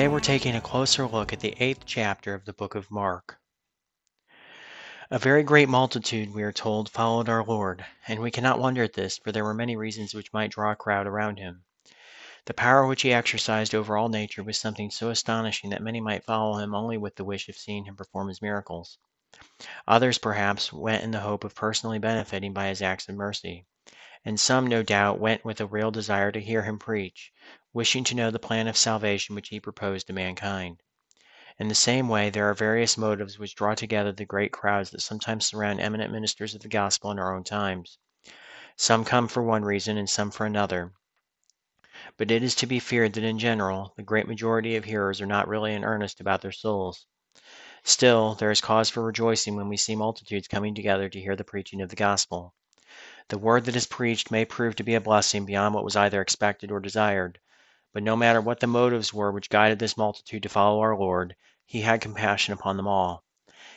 Today we're taking a closer look at the eighth chapter of the book of Mark. A very great multitude, we are told, followed our Lord, and we cannot wonder at this, for there were many reasons which might draw a crowd around him. The power which he exercised over all nature was something so astonishing that many might follow him only with the wish of seeing him perform his miracles. Others, perhaps, went in the hope of personally benefiting by his acts of mercy, and some, no doubt, went with a real desire to hear him preach, wishing to know the plan of salvation which he proposed to mankind. In the same way, there are various motives which draw together the great crowds that sometimes surround eminent ministers of the gospel in our own times. Some come for one reason and some for another. But it is to be feared that in general, the great majority of hearers are not really in earnest about their souls. Still, there is cause for rejoicing when we see multitudes coming together to hear the preaching of the gospel. The word that is preached may prove to be a blessing beyond what was either expected or desired, but no matter what the motives were which guided this multitude to follow our Lord, he had compassion upon them all.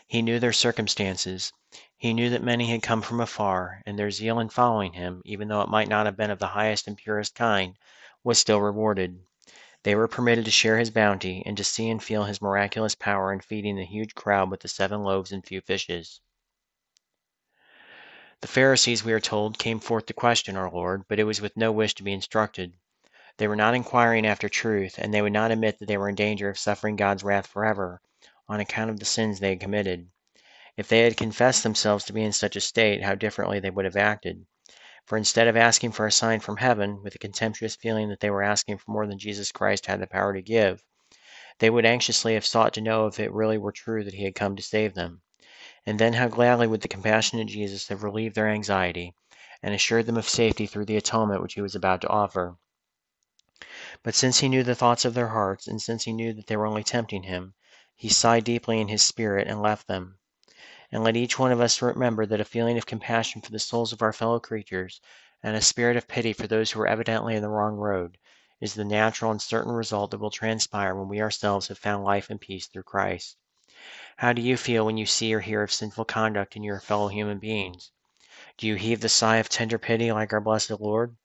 He knew their circumstances. He knew that many had come from afar, and their zeal in following him, even though it might not have been of the highest and purest kind, was still rewarded. They were permitted to share his bounty, and to see and feel his miraculous power in feeding the huge crowd with the seven loaves and few fishes. The Pharisees, we are told, came forth to question our Lord, but it was with no wish to be instructed. They were not inquiring after truth, and they would not admit that they were in danger of suffering God's wrath forever, on account of the sins they had committed. If they had confessed themselves to be in such a state, how differently they would have acted. For instead of asking for a sign from heaven, with a contemptuous feeling that they were asking for more than Jesus Christ had the power to give, they would anxiously have sought to know if it really were true that he had come to save them. And then how gladly would the compassionate Jesus have relieved their anxiety, and assured them of safety through the atonement which he was about to offer. But since he knew the thoughts of their hearts, and since he knew that they were only tempting him, he sighed deeply in his spirit and left them. And let each one of us remember that a feeling of compassion for the souls of our fellow creatures, and a spirit of pity for those who are evidently in the wrong road, is the natural and certain result that will transpire when we ourselves have found life and peace through Christ. How do you feel when you see or hear of sinful conduct in your fellow human beings? Do you heave the sigh of tender pity like our blessed Lord?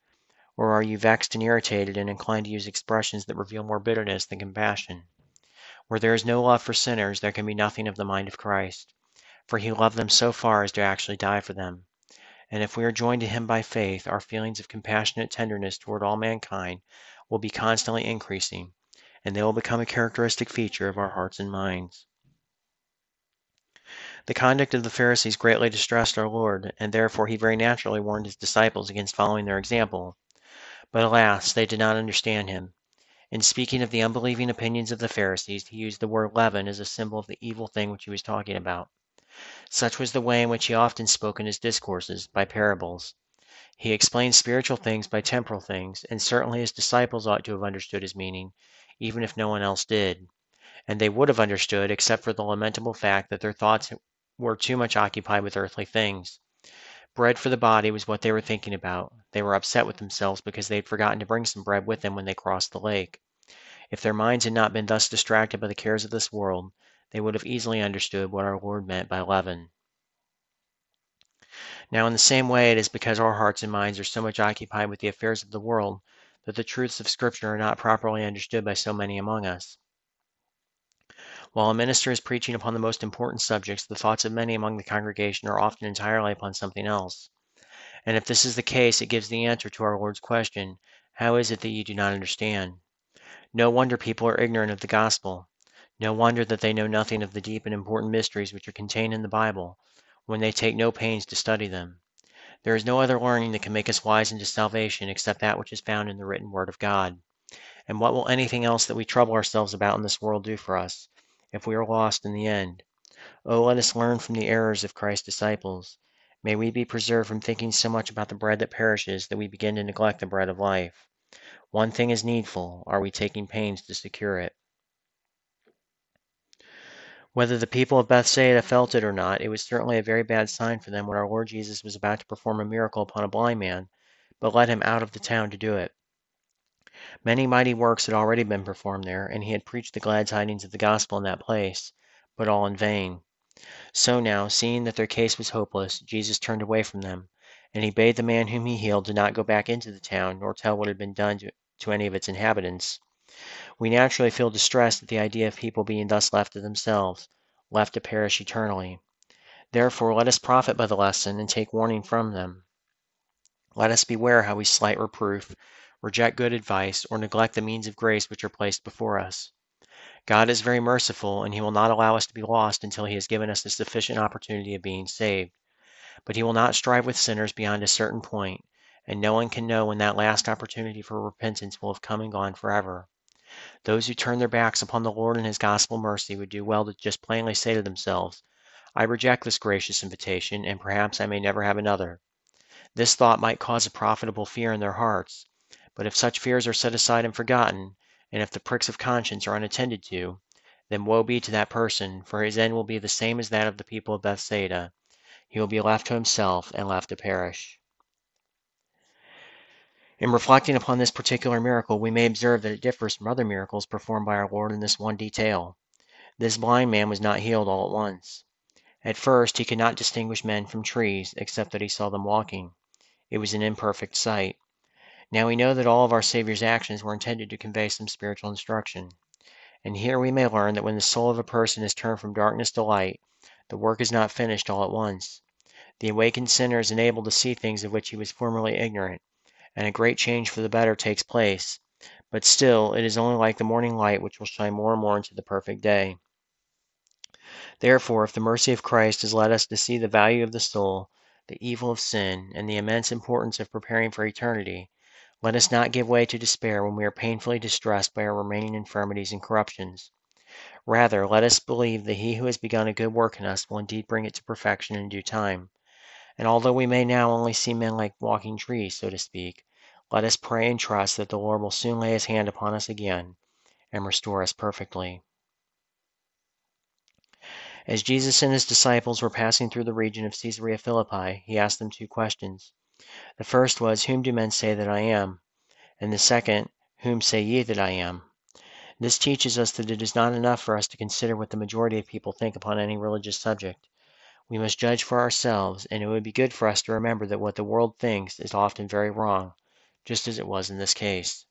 Or are you vexed and irritated and inclined to use expressions that reveal more bitterness than compassion? Where there is no love for sinners, there can be nothing of the mind of Christ, for he loved them so far as to actually die for them. And if we are joined to him by faith, our feelings of compassionate tenderness toward all mankind will be constantly increasing, and they will become a characteristic feature of our hearts and minds. The conduct of the Pharisees greatly distressed our Lord, and therefore he very naturally warned his disciples against following their example. But alas, they did not understand him. In speaking of the unbelieving opinions of the Pharisees, he used the word leaven as a symbol of the evil thing which he was talking about. Such was the way in which he often spoke in his discourses, by parables. He explained spiritual things by temporal things, and certainly his disciples ought to have understood his meaning, even if no one else did. And they would have understood, except for the lamentable fact that their thoughts were too much occupied with earthly things. Bread for the body was what they were thinking about. They were upset with themselves because they had forgotten to bring some bread with them when they crossed the lake. If their minds had not been thus distracted by the cares of this world, they would have easily understood what our Lord meant by leaven. Now, in the same way, it is because our hearts and minds are so much occupied with the affairs of the world that the truths of Scripture are not properly understood by so many among us. While a minister is preaching upon the most important subjects, the thoughts of many among the congregation are often entirely upon something else. And if this is the case, it gives the answer to our Lord's question, How is it that you do not understand? No wonder people are ignorant of the gospel. No wonder that they know nothing of the deep and important mysteries which are contained in the Bible, when they take no pains to study them. There is no other learning that can make us wise into salvation except that which is found in the written word of God. And what will anything else that we trouble ourselves about in this world do for us? If we are lost in the end. Oh, let us learn from the errors of Christ's disciples, May we be preserved from thinking so much about the bread that perishes that we begin to neglect the bread of life. One thing is needful. Are we taking pains to secure it? Whether the people of Bethsaida felt it or not, it was certainly a very bad sign for them when our Lord Jesus was about to perform a miracle upon a blind man, but led him out of the town to do it. Many mighty works had already been performed there, and he had preached the glad tidings of the gospel in that place, but all in vain. So now, seeing that their case was hopeless, Jesus turned away from them, and he bade the man whom he healed to not go back into the town, nor tell what had been done to, to any of its inhabitants. We naturally feel distressed at the idea of people being thus left to themselves, left to perish eternally. Therefore, let us profit by the lesson and take warning from them. Let us beware how we slight reproof, reject good advice, or neglect the means of grace which are placed before us. God is very merciful, and He will not allow us to be lost until He has given us a sufficient opportunity of being saved. But He will not strive with sinners beyond a certain point, and no one can know when that last opportunity for repentance will have come and gone forever. Those who turn their backs upon the Lord and His gospel mercy would do well to just plainly say to themselves, I reject this gracious invitation, and perhaps I may never have another. This thought might cause a profitable fear in their hearts, but if such fears are set aside and forgotten, and if the pricks of conscience are unattended to, then woe be to that person, for his end will be the same as that of the people of Bethsaida. He will be left to himself and left to perish. In reflecting upon this particular miracle, we may observe that it differs from other miracles performed by our Lord in this one detail. This blind man was not healed all at once. At first, he could not distinguish men from trees, except that he saw them walking. It was an imperfect sight. Now we know that all of our Saviour's actions were intended to convey some spiritual instruction. And here we may learn that when the soul of a person is turned from darkness to light, the work is not finished all at once. The awakened sinner is enabled to see things of which he was formerly ignorant, and a great change for the better takes place. But still, it is only like the morning light which will shine more and more into the perfect day. Therefore, if the mercy of Christ has led us to see the value of the soul, the evil of sin, and the immense importance of preparing for eternity, let us not give way to despair when we are painfully distressed by our remaining infirmities and corruptions. Rather, let us believe that he who has begun a good work in us will indeed bring it to perfection in due time. And although we may now only see men like walking trees, so to speak, let us pray and trust that the Lord will soon lay his hand upon us again and restore us perfectly. As Jesus and his disciples were passing through the region of Caesarea Philippi, he asked them two questions. The first was, Whom do men say that I am? And the second, Whom say ye that I am? This teaches us that it is not enough for us to consider what the majority of people think upon any religious subject. We must judge for ourselves, and it would be good for us to remember that what the world thinks is often very wrong, just as it was in this case.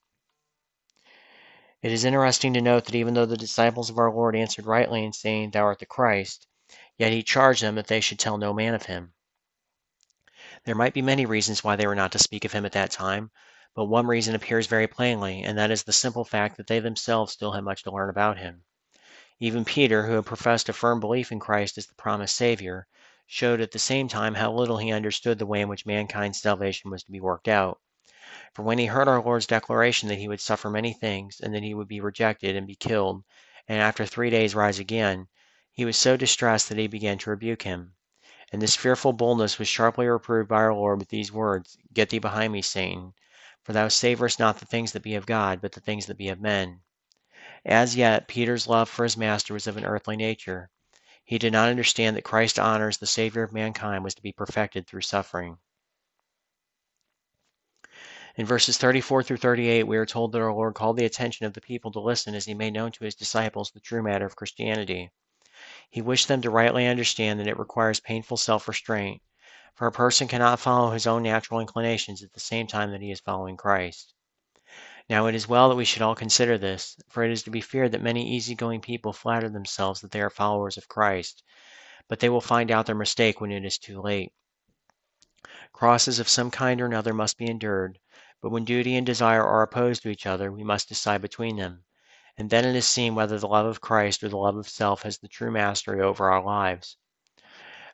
It is interesting to note that even though the disciples of our Lord answered rightly in saying, Thou art the Christ, yet he charged them that they should tell no man of him. There might be many reasons why they were not to speak of him at that time, but one reason appears very plainly, and that is the simple fact that they themselves still had much to learn about him. Even Peter, who had professed a firm belief in Christ as the promised Savior, showed at the same time how little he understood the way in which mankind's salvation was to be worked out. For when he heard our Lord's declaration that he would suffer many things, and that he would be rejected and be killed, and after three days rise again, he was so distressed that he began to rebuke him. And this fearful boldness was sharply reproved by our Lord with these words, Get thee behind me, Satan, for thou savorest not the things that be of God, but the things that be of men. As yet, Peter's love for his master was of an earthly nature. He did not understand that Christ's honors the Savior of mankind was to be perfected through suffering. In verses 34 through 38, we are told that our Lord called the attention of the people to listen as he made known to his disciples the true matter of Christianity. He wished them to rightly understand that it requires painful self restraint, for a person cannot follow his own natural inclinations at the same time that he is following Christ. Now it is well that we should all consider this, for it is to be feared that many easy-going people flatter themselves that they are followers of Christ, but they will find out their mistake when it is too late. Crosses of some kind or another must be endured, but when duty and desire are opposed to each other, we must decide between them and then it is seen whether the love of Christ or the love of self has the true mastery over our lives.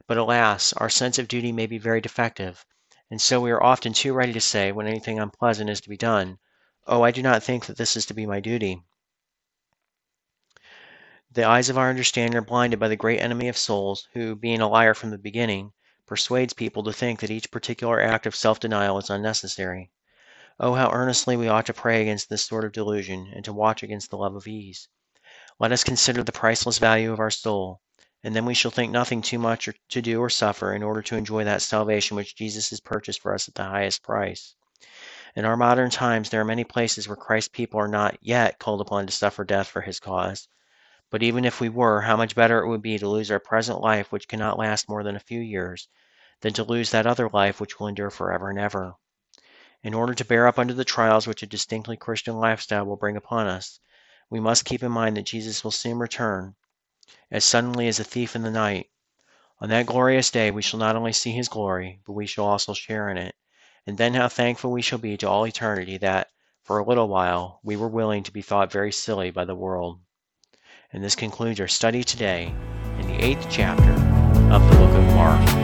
But alas, our sense of duty may be very defective, and so we are often too ready to say, when anything unpleasant is to be done, Oh, I do not think that this is to be my duty. The eyes of our understanding are blinded by the great enemy of souls, who, being a liar from the beginning, persuades people to think that each particular act of self denial is unnecessary. Oh, how earnestly we ought to pray against this sort of delusion, and to watch against the love of ease. Let us consider the priceless value of our soul, and then we shall think nothing too much to do or suffer in order to enjoy that salvation which Jesus has purchased for us at the highest price. In our modern times, there are many places where Christ's people are not yet called upon to suffer death for his cause. But even if we were, how much better it would be to lose our present life, which cannot last more than a few years, than to lose that other life which will endure forever and ever. In order to bear up under the trials which a distinctly Christian lifestyle will bring upon us, we must keep in mind that Jesus will soon return, as suddenly as a thief in the night. On that glorious day we shall not only see his glory, but we shall also share in it. And then how thankful we shall be to all eternity that, for a little while, we were willing to be thought very silly by the world. And this concludes our study today in the eighth chapter of the book of Mark.